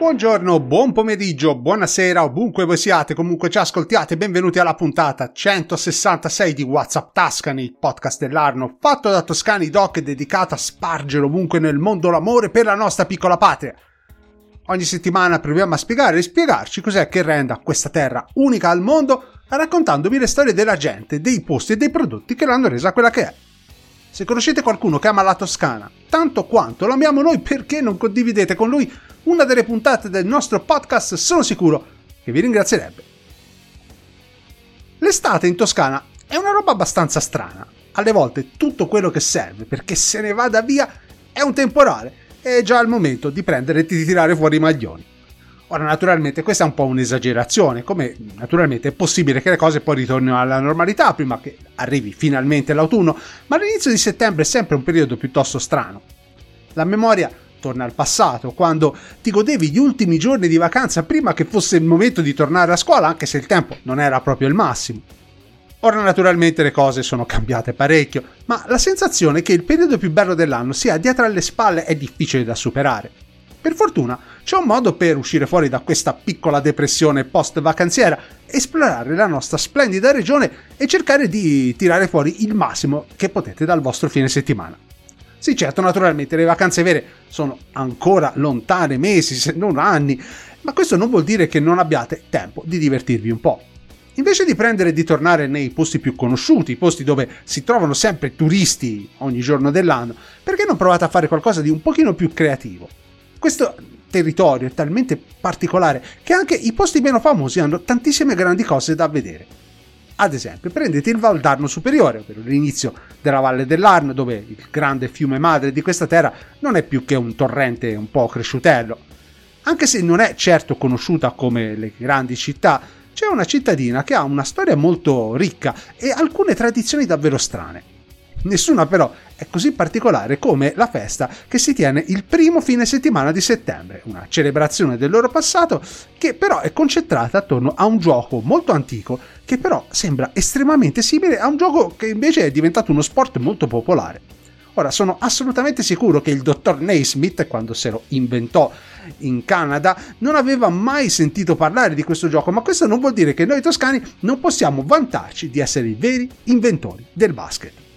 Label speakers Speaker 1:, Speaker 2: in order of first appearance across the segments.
Speaker 1: Buongiorno, buon pomeriggio, buonasera, ovunque voi siate, comunque ci ascoltiate, benvenuti alla puntata 166 di WhatsApp Tuscany, il podcast dell'Arno, fatto da Toscani Doc e dedicato a spargere ovunque nel mondo l'amore per la nostra piccola patria. Ogni settimana proviamo a spiegare e spiegarci cos'è che renda questa terra unica al mondo, raccontandovi le storie della gente, dei posti e dei prodotti che l'hanno resa quella che è. Se conoscete qualcuno che ama la Toscana tanto quanto l'amiamo noi, perché non condividete con lui una delle puntate del nostro podcast, sono sicuro che vi ringrazierebbe. L'estate in Toscana è una roba abbastanza strana. Alle volte tutto quello che serve perché se ne vada via è un temporale e è già il momento di prendere e di tirare fuori i maglioni. Ora, naturalmente, questa è un po' un'esagerazione, come naturalmente è possibile che le cose poi ritornino alla normalità prima che arrivi finalmente l'autunno, ma l'inizio di settembre è sempre un periodo piuttosto strano. La memoria torna al passato, quando ti godevi gli ultimi giorni di vacanza prima che fosse il momento di tornare a scuola, anche se il tempo non era proprio il massimo. Ora naturalmente le cose sono cambiate parecchio, ma la sensazione che il periodo più bello dell'anno sia dietro alle spalle è difficile da superare. Per fortuna c'è un modo per uscire fuori da questa piccola depressione post-vacanziera, esplorare la nostra splendida regione e cercare di tirare fuori il massimo che potete dal vostro fine settimana. Sì, certo, naturalmente le vacanze vere sono ancora lontane mesi, se non anni, ma questo non vuol dire che non abbiate tempo di divertirvi un po'. Invece di prendere e di tornare nei posti più conosciuti, posti dove si trovano sempre turisti ogni giorno dell'anno, perché non provate a fare qualcosa di un pochino più creativo? Questo territorio è talmente particolare che anche i posti meno famosi hanno tantissime grandi cose da vedere. Ad esempio, prendete il Val d'Arno Superiore, ovvero l'inizio della Valle dell'Arno, dove il grande fiume madre di questa terra non è più che un torrente un po' cresciutello. Anche se non è certo conosciuta come le grandi città, c'è una cittadina che ha una storia molto ricca e alcune tradizioni davvero strane. Nessuna però è così particolare come la festa che si tiene il primo fine settimana di settembre, una celebrazione del loro passato che però è concentrata attorno a un gioco molto antico che però sembra estremamente simile a un gioco che invece è diventato uno sport molto popolare. Ora, sono assolutamente sicuro che il dottor Naismith, quando se lo inventò in Canada, non aveva mai sentito parlare di questo gioco, ma questo non vuol dire che noi toscani non possiamo vantarci di essere i veri inventori del basket.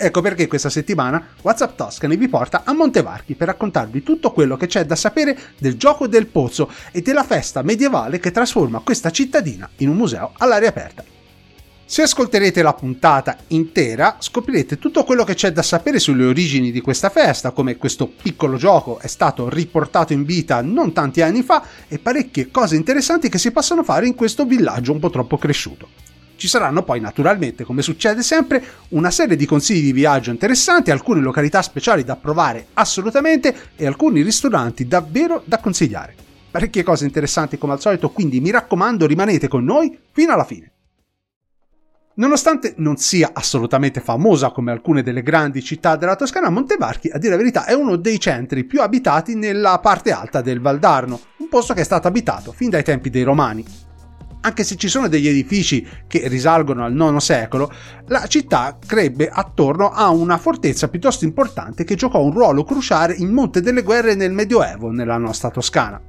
Speaker 1: Ecco perché questa settimana WhatsApp Toscani vi porta a Montevarchi per raccontarvi tutto quello che c'è da sapere del gioco del pozzo e della festa medievale che trasforma questa cittadina in un museo all'aria aperta. Se ascolterete la puntata intera scoprirete tutto quello che c'è da sapere sulle origini di questa festa, come questo piccolo gioco è stato riportato in vita non tanti anni fa e parecchie cose interessanti che si possono fare in questo villaggio un po' troppo cresciuto. Ci saranno poi naturalmente, come succede sempre, una serie di consigli di viaggio interessanti, alcune località speciali da provare assolutamente e alcuni ristoranti davvero da consigliare. Parecchie cose interessanti come al solito, quindi mi raccomando rimanete con noi fino alla fine. Nonostante non sia assolutamente famosa come alcune delle grandi città della Toscana, Montevarchi, a dire la verità, è uno dei centri più abitati nella parte alta del Valdarno, un posto che è stato abitato fin dai tempi dei Romani anche se ci sono degli edifici che risalgono al IX secolo, la città crebbe attorno a una fortezza piuttosto importante che giocò un ruolo cruciale in Monte delle Guerre nel Medioevo nella nostra Toscana.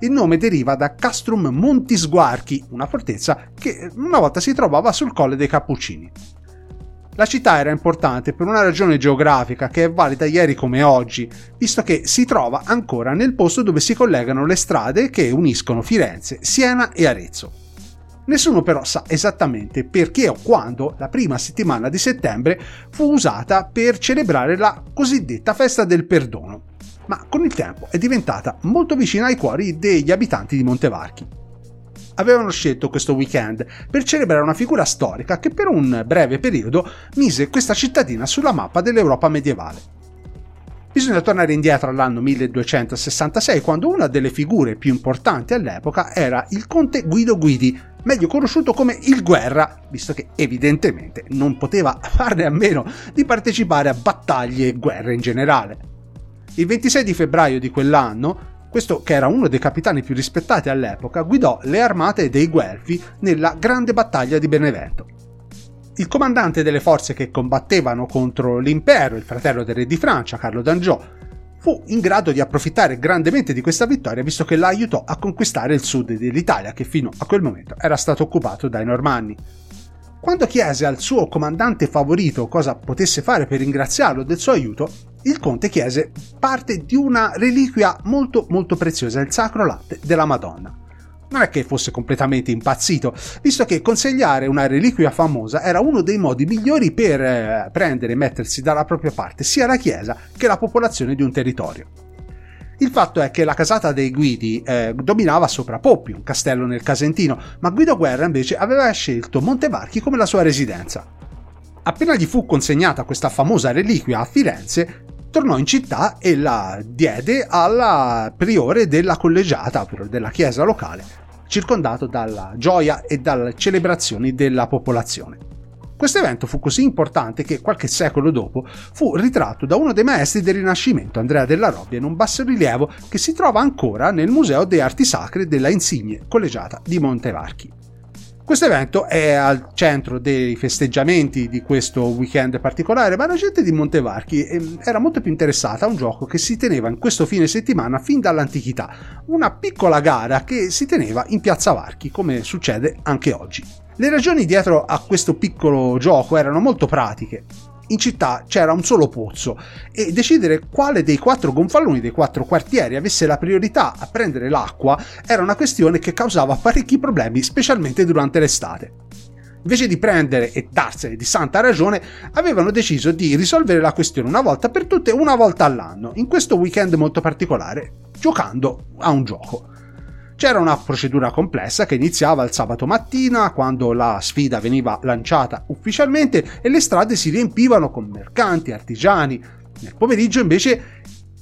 Speaker 1: Il nome deriva da Castrum Montisguarchi, una fortezza che una volta si trovava sul Colle dei Cappuccini. La città era importante per una ragione geografica che è valida ieri come oggi, visto che si trova ancora nel posto dove si collegano le strade che uniscono Firenze, Siena e Arezzo. Nessuno però sa esattamente perché o quando la prima settimana di settembre fu usata per celebrare la cosiddetta festa del perdono, ma con il tempo è diventata molto vicina ai cuori degli abitanti di Montevarchi avevano scelto questo weekend per celebrare una figura storica che per un breve periodo mise questa cittadina sulla mappa dell'Europa medievale. Bisogna tornare indietro all'anno 1266, quando una delle figure più importanti all'epoca era il conte Guido Guidi, meglio conosciuto come il Guerra, visto che evidentemente non poteva farne a meno di partecipare a battaglie e guerre in generale. Il 26 di febbraio di quell'anno, questo, che era uno dei capitani più rispettati all'epoca, guidò le armate dei Guelfi nella grande battaglia di Benevento. Il comandante delle forze che combattevano contro l'impero, il fratello del re di Francia, Carlo d'Angiò, fu in grado di approfittare grandemente di questa vittoria visto che la aiutò a conquistare il sud dell'Italia che fino a quel momento era stato occupato dai Normanni. Quando chiese al suo comandante favorito cosa potesse fare per ringraziarlo del suo aiuto, il conte chiese parte di una reliquia molto molto preziosa, il sacro latte della Madonna. Non è che fosse completamente impazzito, visto che consigliare una reliquia famosa era uno dei modi migliori per eh, prendere e mettersi dalla propria parte sia la Chiesa che la popolazione di un territorio. Il fatto è che la casata dei Guidi eh, dominava sopra Poppi, un castello nel Casentino, ma Guido Guerra invece aveva scelto Montevarchi come la sua residenza. Appena gli fu consegnata questa famosa reliquia a Firenze, tornò in città e la diede al priore della collegiata, della chiesa locale, circondato dalla gioia e dalle celebrazioni della popolazione. Questo evento fu così importante che qualche secolo dopo fu ritratto da uno dei maestri del Rinascimento, Andrea della Robbia, in un bassorilievo che si trova ancora nel Museo delle Arti Sacre della Insigne Collegiata di Montevarchi. Questo evento è al centro dei festeggiamenti di questo weekend particolare, ma la gente di Montevarchi ehm, era molto più interessata a un gioco che si teneva in questo fine settimana fin dall'antichità, una piccola gara che si teneva in Piazza Varchi, come succede anche oggi. Le ragioni dietro a questo piccolo gioco erano molto pratiche. In città c'era un solo pozzo e decidere quale dei quattro gonfaloni dei quattro quartieri avesse la priorità a prendere l'acqua era una questione che causava parecchi problemi, specialmente durante l'estate. Invece di prendere e darsene di santa ragione, avevano deciso di risolvere la questione una volta per tutte, una volta all'anno, in questo weekend molto particolare, giocando a un gioco. C'era una procedura complessa che iniziava il sabato mattina, quando la sfida veniva lanciata ufficialmente e le strade si riempivano con mercanti, artigiani. Nel pomeriggio invece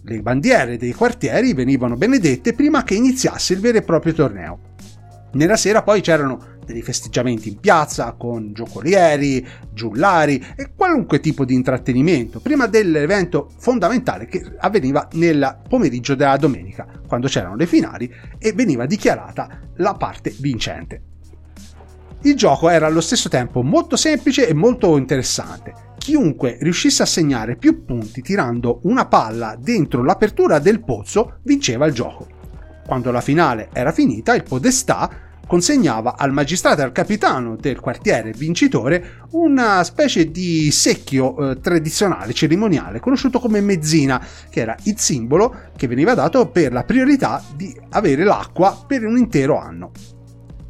Speaker 1: le bandiere dei quartieri venivano benedette prima che iniziasse il vero e proprio torneo. Nella sera poi c'erano dei festeggiamenti in piazza con giocolieri, giullari e qualunque tipo di intrattenimento, prima dell'evento fondamentale che avveniva nel pomeriggio della domenica, quando c'erano le finali e veniva dichiarata la parte vincente. Il gioco era allo stesso tempo molto semplice e molto interessante. Chiunque riuscisse a segnare più punti tirando una palla dentro l'apertura del pozzo vinceva il gioco. Quando la finale era finita, il podestà consegnava al magistrato e al capitano del quartiere vincitore una specie di secchio eh, tradizionale, cerimoniale, conosciuto come mezzina, che era il simbolo che veniva dato per la priorità di avere l'acqua per un intero anno.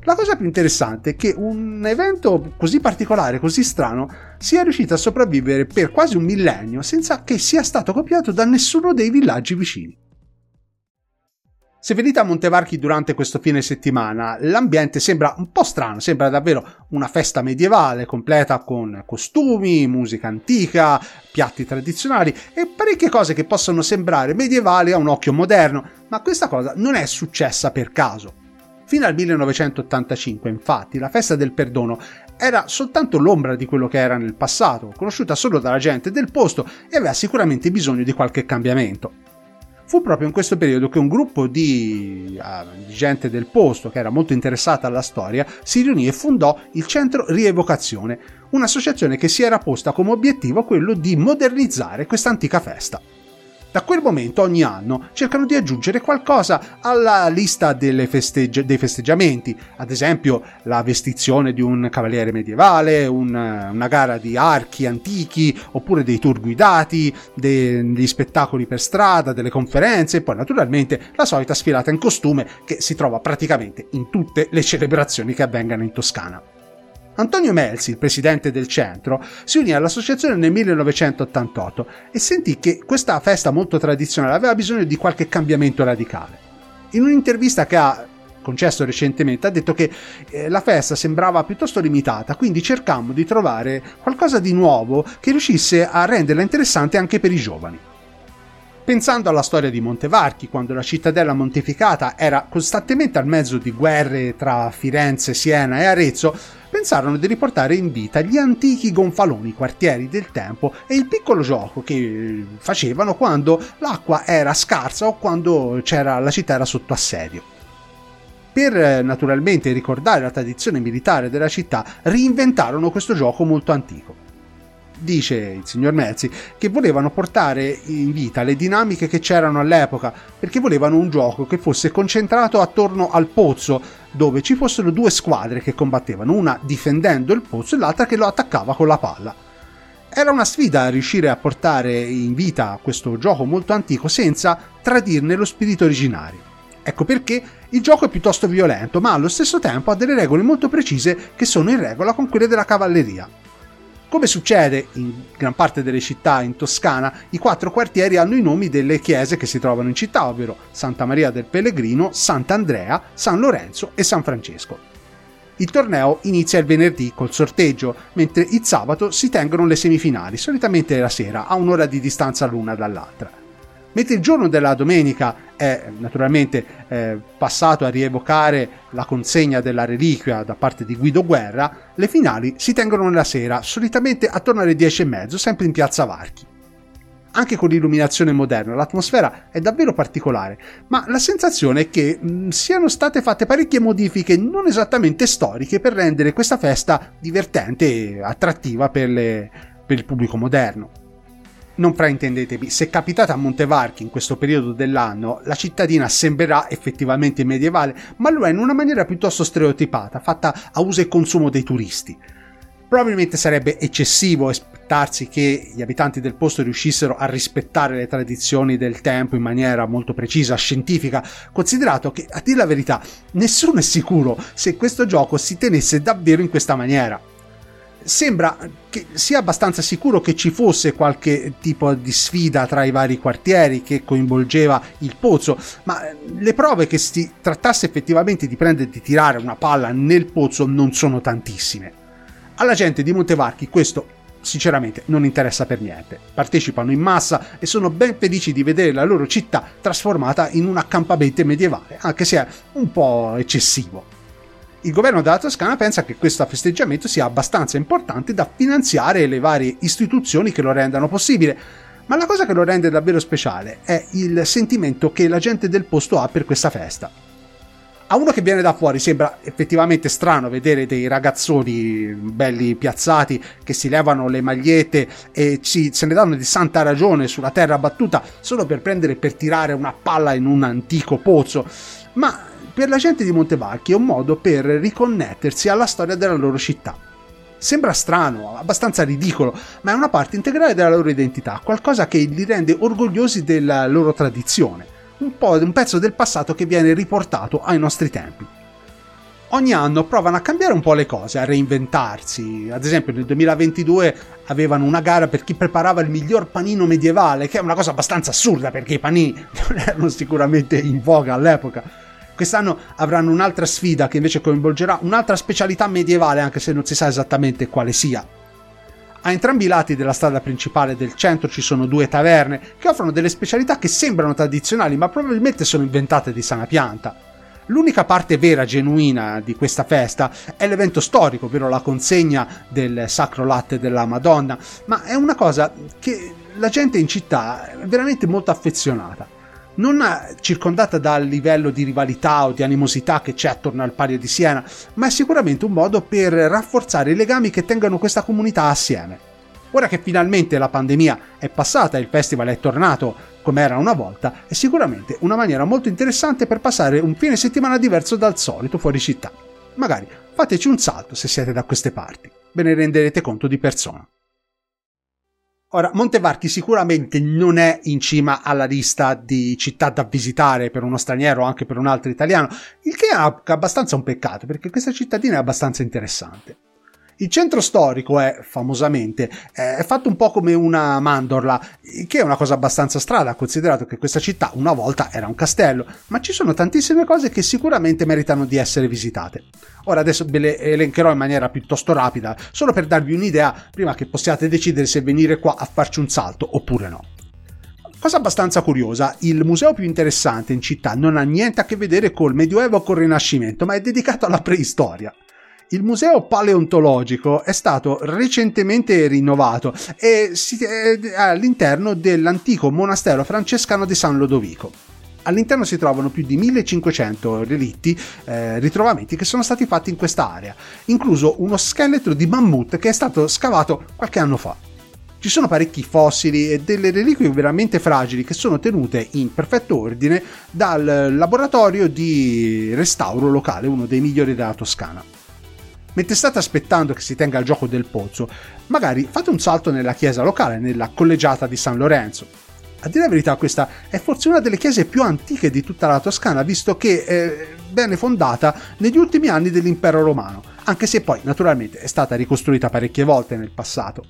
Speaker 1: La cosa più interessante è che un evento così particolare, così strano, sia riuscito a sopravvivere per quasi un millennio senza che sia stato copiato da nessuno dei villaggi vicini. Se venite a Montevarchi durante questo fine settimana, l'ambiente sembra un po' strano, sembra davvero una festa medievale completa con costumi, musica antica, piatti tradizionali e parecchie cose che possono sembrare medievali a un occhio moderno, ma questa cosa non è successa per caso. Fino al 1985, infatti, la festa del perdono era soltanto l'ombra di quello che era nel passato, conosciuta solo dalla gente del posto e aveva sicuramente bisogno di qualche cambiamento. Fu proprio in questo periodo che un gruppo di, uh, di, gente del posto, che era molto interessata alla storia, si riunì e fondò il Centro Rievocazione, un'associazione che si era posta come obiettivo quello di modernizzare questa antica festa. Da quel momento ogni anno cercano di aggiungere qualcosa alla lista festeggi- dei festeggiamenti, ad esempio la vestizione di un cavaliere medievale, un, una gara di archi antichi, oppure dei tour guidati, degli spettacoli per strada, delle conferenze e poi naturalmente la solita sfilata in costume che si trova praticamente in tutte le celebrazioni che avvengano in Toscana. Antonio Melzi, il presidente del centro, si unì all'associazione nel 1988 e sentì che questa festa molto tradizionale aveva bisogno di qualche cambiamento radicale. In un'intervista che ha concesso recentemente ha detto che eh, la festa sembrava piuttosto limitata, quindi cercammo di trovare qualcosa di nuovo che riuscisse a renderla interessante anche per i giovani. Pensando alla storia di Montevarchi, quando la cittadella montificata era costantemente al mezzo di guerre tra Firenze, Siena e Arezzo, pensarono di riportare in vita gli antichi gonfaloni quartieri del tempo e il piccolo gioco che facevano quando l'acqua era scarsa o quando la città era sotto assedio. Per eh, naturalmente ricordare la tradizione militare della città, reinventarono questo gioco molto antico. Dice il signor Mezzi che volevano portare in vita le dinamiche che c'erano all'epoca, perché volevano un gioco che fosse concentrato attorno al pozzo, dove ci fossero due squadre che combattevano, una difendendo il pozzo e l'altra che lo attaccava con la palla. Era una sfida riuscire a portare in vita questo gioco molto antico senza tradirne lo spirito originario. Ecco perché il gioco è piuttosto violento, ma allo stesso tempo ha delle regole molto precise che sono in regola con quelle della cavalleria. Come succede in gran parte delle città in Toscana, i quattro quartieri hanno i nomi delle chiese che si trovano in città, ovvero Santa Maria del Pellegrino, Sant'Andrea, San Lorenzo e San Francesco. Il torneo inizia il venerdì col sorteggio, mentre il sabato si tengono le semifinali, solitamente la sera, a un'ora di distanza l'una dall'altra. Mentre il giorno della domenica è naturalmente eh, passato a rievocare la consegna della reliquia da parte di Guido Guerra, le finali si tengono nella sera, solitamente attorno alle 10 e mezzo, sempre in piazza Varchi. Anche con l'illuminazione moderna l'atmosfera è davvero particolare, ma la sensazione è che mh, siano state fatte parecchie modifiche non esattamente storiche per rendere questa festa divertente e attrattiva per, le, per il pubblico moderno non fraintendetevi, se capitate a Montevarchi in questo periodo dell'anno, la cittadina sembrerà effettivamente medievale, ma lo è in una maniera piuttosto stereotipata, fatta a uso e consumo dei turisti. Probabilmente sarebbe eccessivo aspettarsi che gli abitanti del posto riuscissero a rispettare le tradizioni del tempo in maniera molto precisa, scientifica, considerato che, a dire la verità, nessuno è sicuro se questo gioco si tenesse davvero in questa maniera sembra che sia abbastanza sicuro che ci fosse qualche tipo di sfida tra i vari quartieri che coinvolgeva il pozzo, ma eh, le prove che si trattasse effettivamente di prendere e di tirare una palla nel pozzo non sono tantissime. Alla gente di Montevarchi questo sinceramente non interessa per niente. Partecipano in massa e sono ben felici di vedere la loro città trasformata in un accampamento medievale, anche se è un po' eccessivo. Il governo della Toscana pensa che questo festeggiamento sia abbastanza importante da finanziare le varie istituzioni che lo rendano possibile, ma la cosa che lo rende davvero speciale è il sentimento che la gente del posto ha per questa festa. A uno che viene da fuori sembra effettivamente strano vedere dei ragazzoni belli piazzati che si levano le magliette e ci, se ne danno di santa ragione sulla terra battuta solo per prendere per tirare una palla in un antico pozzo, ma per la gente di Montevarchi è un modo per riconnettersi alla storia della loro città. Sembra strano, abbastanza ridicolo, ma è una parte integrale della loro identità, qualcosa che li rende orgogliosi della loro tradizione, un po' un pezzo del passato che viene riportato ai nostri tempi. Ogni anno provano a cambiare un po' le cose, a reinventarsi. Ad esempio, nel 2022 avevano una gara per chi preparava il miglior panino medievale, che è una cosa abbastanza assurda perché i panini non erano sicuramente in voga all'epoca Quest'anno avranno un'altra sfida che invece coinvolgerà un'altra specialità medievale, anche se non si sa esattamente quale sia. A entrambi i lati della strada principale del centro ci sono due taverne che offrono delle specialità che sembrano tradizionali ma probabilmente sono inventate di sana pianta. L'unica parte vera, genuina di questa festa è l'evento storico, ovvero la consegna del sacro latte della Madonna, ma è una cosa che la gente in città è veramente molto affezionata non circondata dal livello di rivalità o di animosità che c'è attorno al Palio di Siena, ma è sicuramente un modo per rafforzare i legami che tengano questa comunità assieme. Ora che finalmente la pandemia è passata e il festival è tornato come era una volta, è sicuramente una maniera molto interessante per passare un fine settimana diverso dal solito fuori città. Magari fateci un salto se siete da queste parti, ve ne renderete conto di persona. Ora, Montevarchi sicuramente non è in cima alla lista di città da visitare per uno straniero o anche per un altro italiano, il che è abbastanza un peccato perché questa cittadina è abbastanza interessante. Il centro storico è, famosamente, è fatto un po' come una mandorla, che è una cosa abbastanza strana, considerato che questa città una volta era un castello, ma ci sono tantissime cose che sicuramente meritano di essere visitate. Ora adesso ve le elencherò in maniera piuttosto rapida, solo per darvi un'idea prima che possiate decidere se venire qua a farci un salto oppure no. Cosa abbastanza curiosa, il museo più interessante in città non ha niente a che vedere col Medioevo o col Rinascimento, ma è dedicato alla preistoria. Il museo paleontologico è stato recentemente rinnovato e è all'interno dell'antico monastero francescano di San Lodovico. All'interno si trovano più di 1500 relitti, eh, ritrovamenti che sono stati fatti in questa area, incluso uno scheletro di mammut che è stato scavato qualche anno fa. Ci sono parecchi fossili e delle reliquie veramente fragili che sono tenute in perfetto ordine dal laboratorio di restauro locale, uno dei migliori della Toscana. Mentre state aspettando che si tenga il gioco del pozzo, magari fate un salto nella chiesa locale, nella collegiata di San Lorenzo. A dire la verità, questa è forse una delle chiese più antiche di tutta la Toscana, visto che eh, venne fondata negli ultimi anni dell'impero romano, anche se poi naturalmente è stata ricostruita parecchie volte nel passato.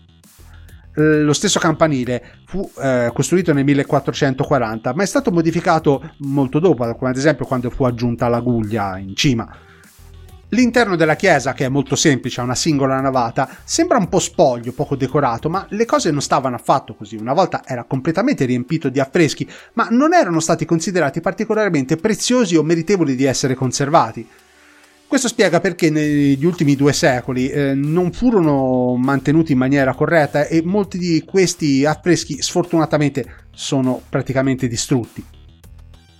Speaker 1: Eh, lo stesso campanile fu eh, costruito nel 1440, ma è stato modificato molto dopo, come ad esempio quando fu aggiunta la guglia in cima. L'interno della chiesa, che è molto semplice, ha una singola navata, sembra un po' spoglio, poco decorato, ma le cose non stavano affatto così. Una volta era completamente riempito di affreschi, ma non erano stati considerati particolarmente preziosi o meritevoli di essere conservati. Questo spiega perché negli ultimi due secoli eh, non furono mantenuti in maniera corretta e molti di questi affreschi sfortunatamente sono praticamente distrutti.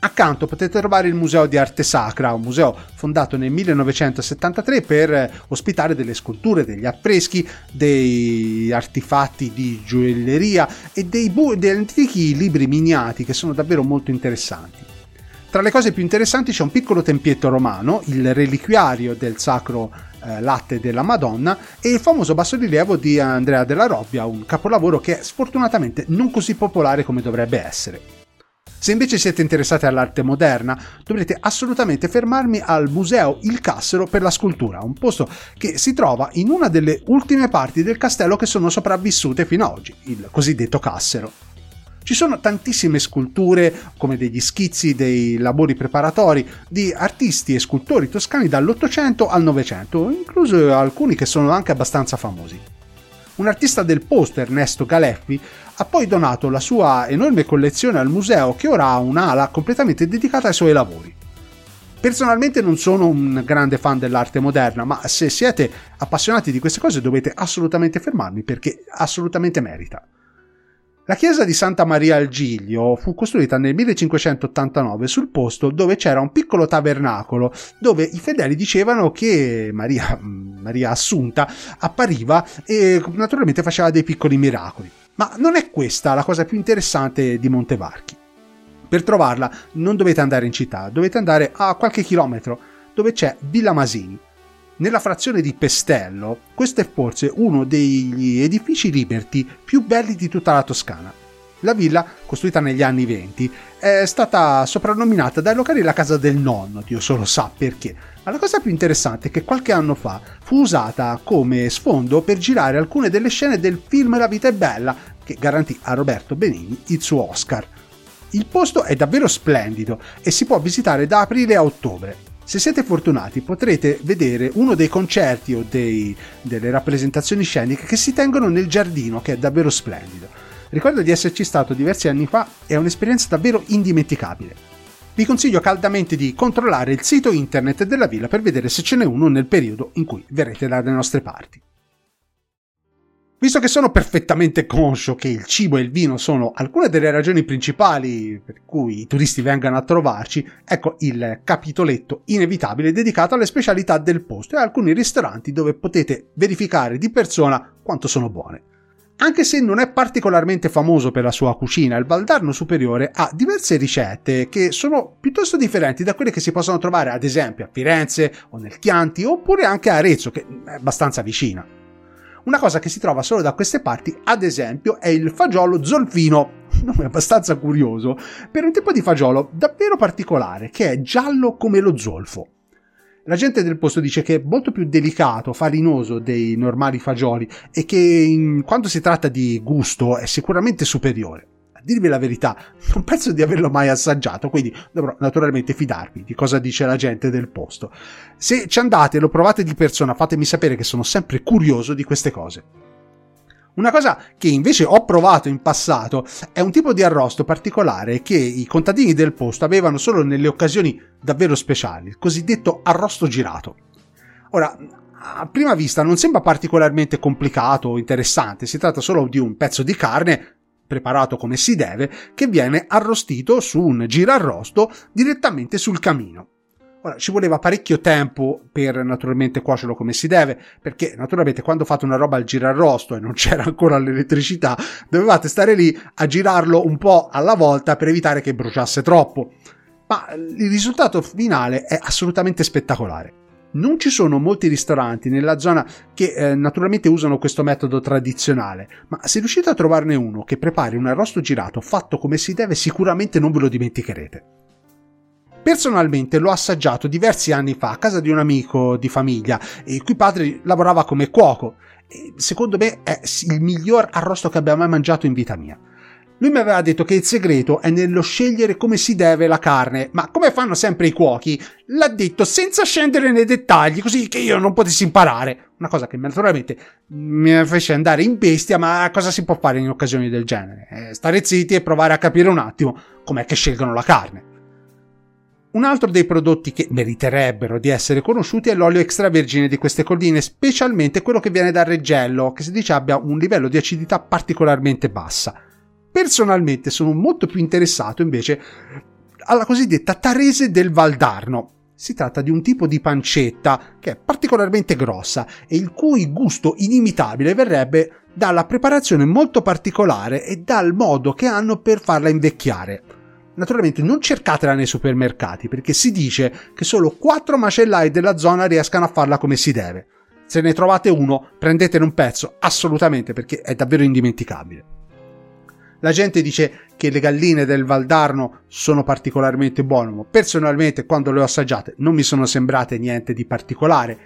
Speaker 1: Accanto potete trovare il Museo di Arte Sacra, un museo fondato nel 1973 per ospitare delle sculture, degli affreschi, dei artefatti di gioielleria e dei bu- degli antichi libri miniati che sono davvero molto interessanti. Tra le cose più interessanti c'è un piccolo tempietto romano, il reliquiario del sacro eh, latte della Madonna e il famoso bassorilievo di Andrea della Robbia, un capolavoro che è sfortunatamente non così popolare come dovrebbe essere. Se invece siete interessati all'arte moderna, dovrete assolutamente fermarmi al Museo Il Cassero per la scultura, un posto che si trova in una delle ultime parti del castello che sono sopravvissute fino ad oggi, il cosiddetto Cassero. Ci sono tantissime sculture, come degli schizzi dei lavori preparatori di artisti e scultori toscani dall'Ottocento al Novecento, incluso alcuni che sono anche abbastanza famosi. Un artista del post, Ernesto Galeffi, ha poi donato la sua enorme collezione al museo che ora ha un'ala completamente dedicata ai suoi lavori. Personalmente non sono un grande fan dell'arte moderna, ma se siete appassionati di queste cose dovete assolutamente fermarmi perché assolutamente merita. La chiesa di Santa Maria al Giglio fu costruita nel 1589 sul posto dove c'era un piccolo tabernacolo dove i fedeli dicevano che Maria, Maria Assunta appariva e naturalmente faceva dei piccoli miracoli. Ma non è questa la cosa più interessante di Montevarchi. Per trovarla non dovete andare in città, dovete andare a qualche chilometro dove c'è Villa Masini, nella frazione di Pestello, questo è forse uno degli edifici liberty più belli di tutta la Toscana. La villa, costruita negli anni 20, è stata soprannominata dai locali la casa del nonno, Dio solo sa perché. Ma la cosa più interessante è che qualche anno fa fu usata come sfondo per girare alcune delle scene del film La vita è bella, che garantì a Roberto Benigni il suo Oscar. Il posto è davvero splendido e si può visitare da aprile a ottobre. Se siete fortunati potrete vedere uno dei concerti o dei, delle rappresentazioni sceniche che si tengono nel giardino, che è davvero splendido. Ricordo di esserci stato diversi anni fa, è un'esperienza davvero indimenticabile. Vi consiglio caldamente di controllare il sito internet della villa per vedere se ce n'è uno nel periodo in cui verrete dalle nostre parti. Visto che sono perfettamente conscio che il cibo e il vino sono alcune delle ragioni principali per cui i turisti vengano a trovarci, ecco il capitoletto inevitabile dedicato alle specialità del posto e a alcuni ristoranti dove potete verificare di persona quanto sono buone. Anche se non è particolarmente famoso per la sua cucina, il Valdarno Superiore ha diverse ricette che sono piuttosto differenti da quelle che si possono trovare ad esempio a Firenze o nel Chianti oppure anche a Arezzo, che è abbastanza vicina. Una cosa che si trova solo da queste parti, ad esempio, è il fagiolo zolfino, nome abbastanza curioso, per un tipo di fagiolo davvero particolare, che è giallo come lo zolfo. La gente del posto dice che è molto più delicato, farinoso dei normali fagioli e che in quanto si tratta di gusto è sicuramente superiore dirvi la verità, non penso di averlo mai assaggiato, quindi dovrò naturalmente fidarmi di cosa dice la gente del posto. Se ci andate e lo provate di persona, fatemi sapere che sono sempre curioso di queste cose. Una cosa che invece ho provato in passato è un tipo di arrosto particolare che i contadini del posto avevano solo nelle occasioni davvero speciali, il cosiddetto arrosto girato. Ora, a prima vista non sembra particolarmente complicato o interessante, si tratta solo di un pezzo di carne preparato come si deve, che viene arrostito su un girarrosto direttamente sul camino. Ora, ci voleva parecchio tempo per naturalmente cuocerlo come si deve, perché naturalmente quando fate una roba al girarrosto e non c'era ancora l'elettricità, dovevate stare lì a girarlo un po' alla volta per evitare che bruciasse troppo. Ma il risultato finale è assolutamente spettacolare. Non ci sono molti ristoranti nella zona che eh, naturalmente usano questo metodo tradizionale, ma se riuscite a trovarne uno che prepari un arrosto girato fatto come si deve, sicuramente non ve lo dimenticherete. Personalmente l'ho assaggiato diversi anni fa a casa di un amico di famiglia, il cui padre lavorava come cuoco. E secondo me è il miglior arrosto che abbia mai mangiato in vita mia. Lui mi aveva detto che il segreto è nello scegliere come si deve la carne, ma come fanno sempre i cuochi, l'ha detto senza scendere nei dettagli, così che io non potessi imparare. Una cosa che naturalmente mi fece andare in bestia, ma cosa si può fare in occasioni del genere? Eh, stare zitti e provare a capire un attimo com'è che scelgono la carne. Un altro dei prodotti che meriterebbero di essere conosciuti è l'olio extravergine di queste colline, specialmente quello che viene dal Reggello, che si dice abbia un livello di acidità particolarmente bassa. Personalmente sono molto più interessato invece alla cosiddetta Tarese del Valdarno. Si tratta di un tipo di pancetta che è particolarmente grossa e il cui gusto inimitabile verrebbe dalla preparazione molto particolare e dal modo che hanno per farla invecchiare. Naturalmente non cercatela nei supermercati perché si dice che solo 4 macellai della zona riescano a farla come si deve. Se ne trovate uno, prendetene un pezzo, assolutamente perché è davvero indimenticabile. La gente dice che le galline del Valdarno sono particolarmente buone, personalmente quando le ho assaggiate non mi sono sembrate niente di particolare.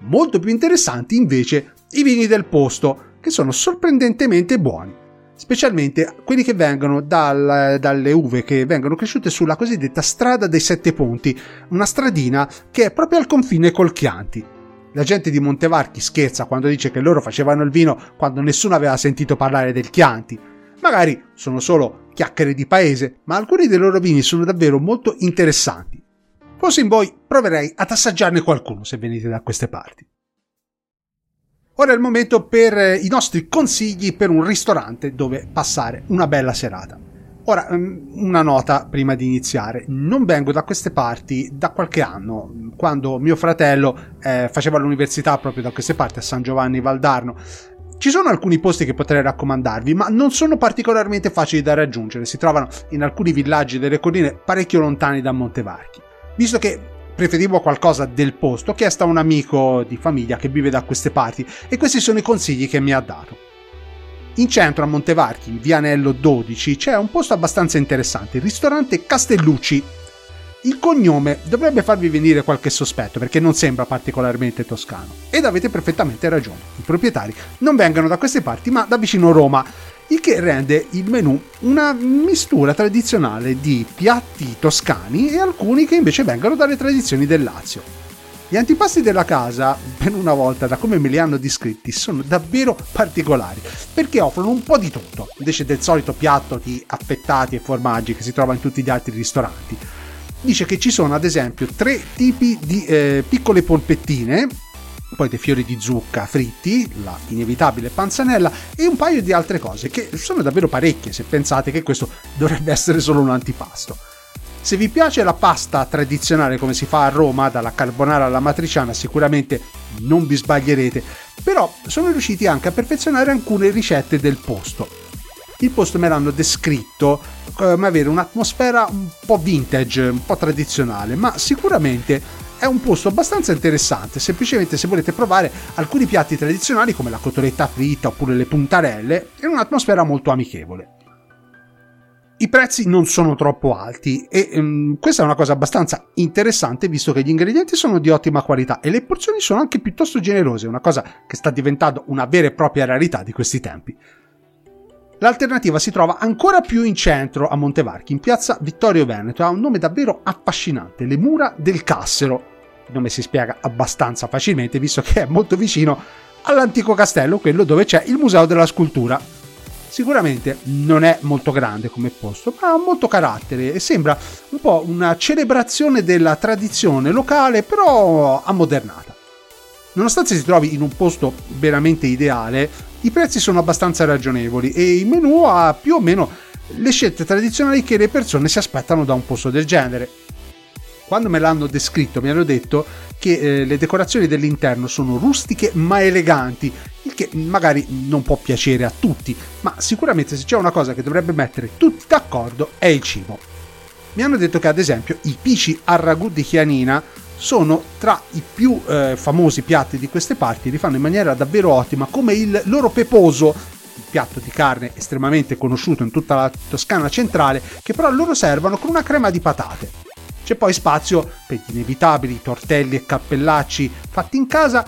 Speaker 1: Molto più interessanti invece i vini del posto, che sono sorprendentemente buoni specialmente quelli che vengono dal, dalle uve che vengono cresciute sulla cosiddetta strada dei sette ponti, una stradina che è proprio al confine col Chianti. La gente di Montevarchi scherza quando dice che loro facevano il vino quando nessuno aveva sentito parlare del Chianti. Magari sono solo chiacchiere di paese, ma alcuni dei loro vini sono davvero molto interessanti. Forse in voi proverei ad assaggiarne qualcuno se venite da queste parti. Ora è il momento per eh, i nostri consigli per un ristorante dove passare una bella serata. Ora, mm, una nota prima di iniziare. Non vengo da queste parti da qualche anno, quando mio fratello eh, faceva l'università proprio da queste parti, a San Giovanni Valdarno. Ci sono alcuni posti che potrei raccomandarvi, ma non sono particolarmente facili da raggiungere. Si trovano in alcuni villaggi delle colline parecchio lontani da Montevarchi. Visto che preferivo qualcosa del posto, ho chiesto a un amico di famiglia che vive da queste parti e questi sono i consigli che mi ha dato. In centro a Montevarchi, in Vianello 12, c'è un posto abbastanza interessante, il ristorante Castellucci. Il cognome dovrebbe farvi venire qualche sospetto perché non sembra particolarmente toscano. Ed avete perfettamente ragione, i proprietari non vengono da queste parti ma da vicino Roma il che rende il menù una mistura tradizionale di piatti toscani e alcuni che invece vengono dalle tradizioni del Lazio. Gli antipasti della casa, per una volta da come me li hanno descritti, sono davvero particolari, perché offrono un po' di tutto, invece del solito piatto di affettati e formaggi che si trova in tutti gli altri ristoranti. Dice che ci sono ad esempio tre tipi di eh, piccole polpettine, poi dei fiori di zucca fritti, la inevitabile panzanella e un paio di altre cose che sono davvero parecchie se pensate che questo dovrebbe essere solo un antipasto. Se vi piace la pasta tradizionale come si fa a Roma, dalla carbonara alla matriciana, sicuramente non vi sbaglierete, però sono riusciti anche a perfezionare alcune ricette del posto. Il posto me l'hanno descritto come avere un'atmosfera un po' vintage, un po' tradizionale, ma sicuramente è un posto abbastanza interessante, semplicemente se volete provare alcuni piatti tradizionali come la cotoletta fritta oppure le puntarelle, in un'atmosfera molto amichevole. I prezzi non sono troppo alti e um, questa è una cosa abbastanza interessante visto che gli ingredienti sono di ottima qualità e le porzioni sono anche piuttosto generose, una cosa che sta diventando una vera e propria rarità di questi tempi. L'alternativa si trova ancora più in centro a Montevarchi, in piazza Vittorio Veneto, ha un nome davvero affascinante, le mura del Cassero. Il nome si spiega abbastanza facilmente visto che è molto vicino all'antico castello, quello dove c'è il Museo della Scultura. Sicuramente non è molto grande come posto, ma ha molto carattere e sembra un po' una celebrazione della tradizione locale, però ammodernata. Nonostante si trovi in un posto veramente ideale, i prezzi sono abbastanza ragionevoli e il menu ha più o meno le scelte tradizionali che le persone si aspettano da un posto del genere. quando me l'hanno descritto mi hanno detto che eh, le decorazioni dell'interno sono rustiche ma eleganti, il che magari non può piacere a tutti, ma sicuramente se c'è una cosa che dovrebbe mettere tutti d'accordo è il cibo. Mi hanno detto che ad esempio i pici al ragù di Chianina sono tra i più eh, famosi piatti di queste parti, li fanno in maniera davvero ottima, come il loro peposo, piatto di carne estremamente conosciuto in tutta la Toscana centrale, che però loro servono con una crema di patate. C'è poi spazio per gli inevitabili tortelli e cappellacci fatti in casa,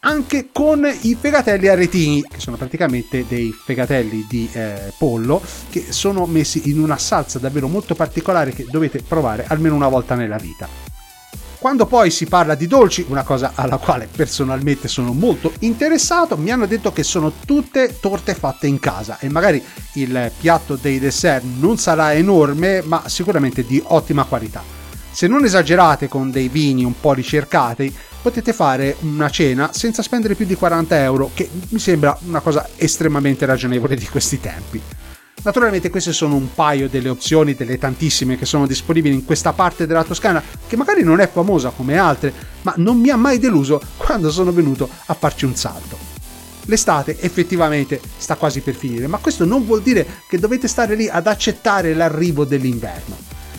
Speaker 1: anche con i fegatelli aretini, che sono praticamente dei fegatelli di eh, pollo che sono messi in una salsa davvero molto particolare che dovete provare almeno una volta nella vita. Quando poi si parla di dolci, una cosa alla quale personalmente sono molto interessato, mi hanno detto che sono tutte torte fatte in casa e magari il piatto dei dessert non sarà enorme, ma sicuramente di ottima qualità. Se non esagerate con dei vini un po' ricercati, potete fare una cena senza spendere più di 40 euro, che mi sembra una cosa estremamente ragionevole di questi tempi. Naturalmente queste sono un paio delle opzioni, delle tantissime che sono disponibili in questa parte della Toscana, che magari non è famosa come altre, ma non mi ha mai deluso quando sono venuto a farci un salto. L'estate effettivamente sta quasi per finire, ma questo non vuol dire che dovete stare lì ad accettare l'arrivo dell'inverno.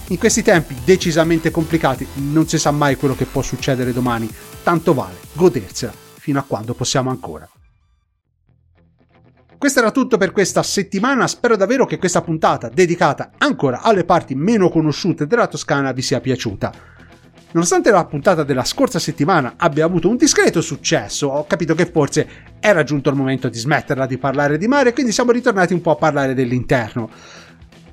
Speaker 1: In questi tempi decisamente complicati non si sa mai quello che può succedere domani, tanto vale godersela fino a quando possiamo ancora. Questo era tutto per questa settimana, spero davvero che questa puntata dedicata ancora alle parti meno conosciute della Toscana vi sia piaciuta. Nonostante la puntata della scorsa settimana abbia avuto un discreto successo, ho capito che forse era giunto il momento di smetterla di parlare di mare, quindi siamo ritornati un po' a parlare dell'interno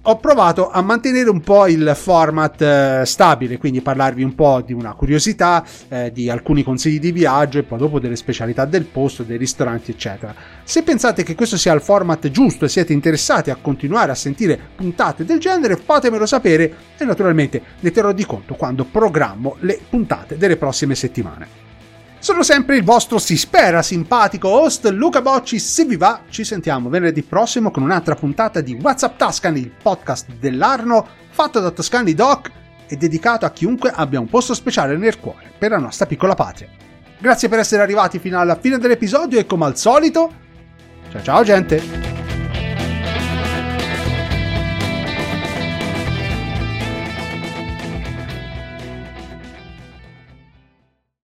Speaker 1: ho provato a mantenere un po' il format eh, stabile, quindi parlarvi un po' di una curiosità, eh, di alcuni consigli di viaggio e poi dopo delle specialità del posto, dei ristoranti, eccetera. Se pensate che questo sia il format giusto e siete interessati a continuare a sentire puntate del genere, fatemelo sapere e naturalmente ne terrò di conto quando programmo le puntate delle prossime settimane. Sono sempre il vostro si spera simpatico host Luca Bocci, se vi va ci sentiamo venerdì prossimo con un'altra puntata di WhatsApp Tuscany, il podcast dell'Arno fatto da Toscani Doc e dedicato a chiunque abbia un posto speciale nel cuore per la nostra piccola patria. Grazie per essere arrivati fino alla fine dell'episodio e come al solito, ciao ciao gente!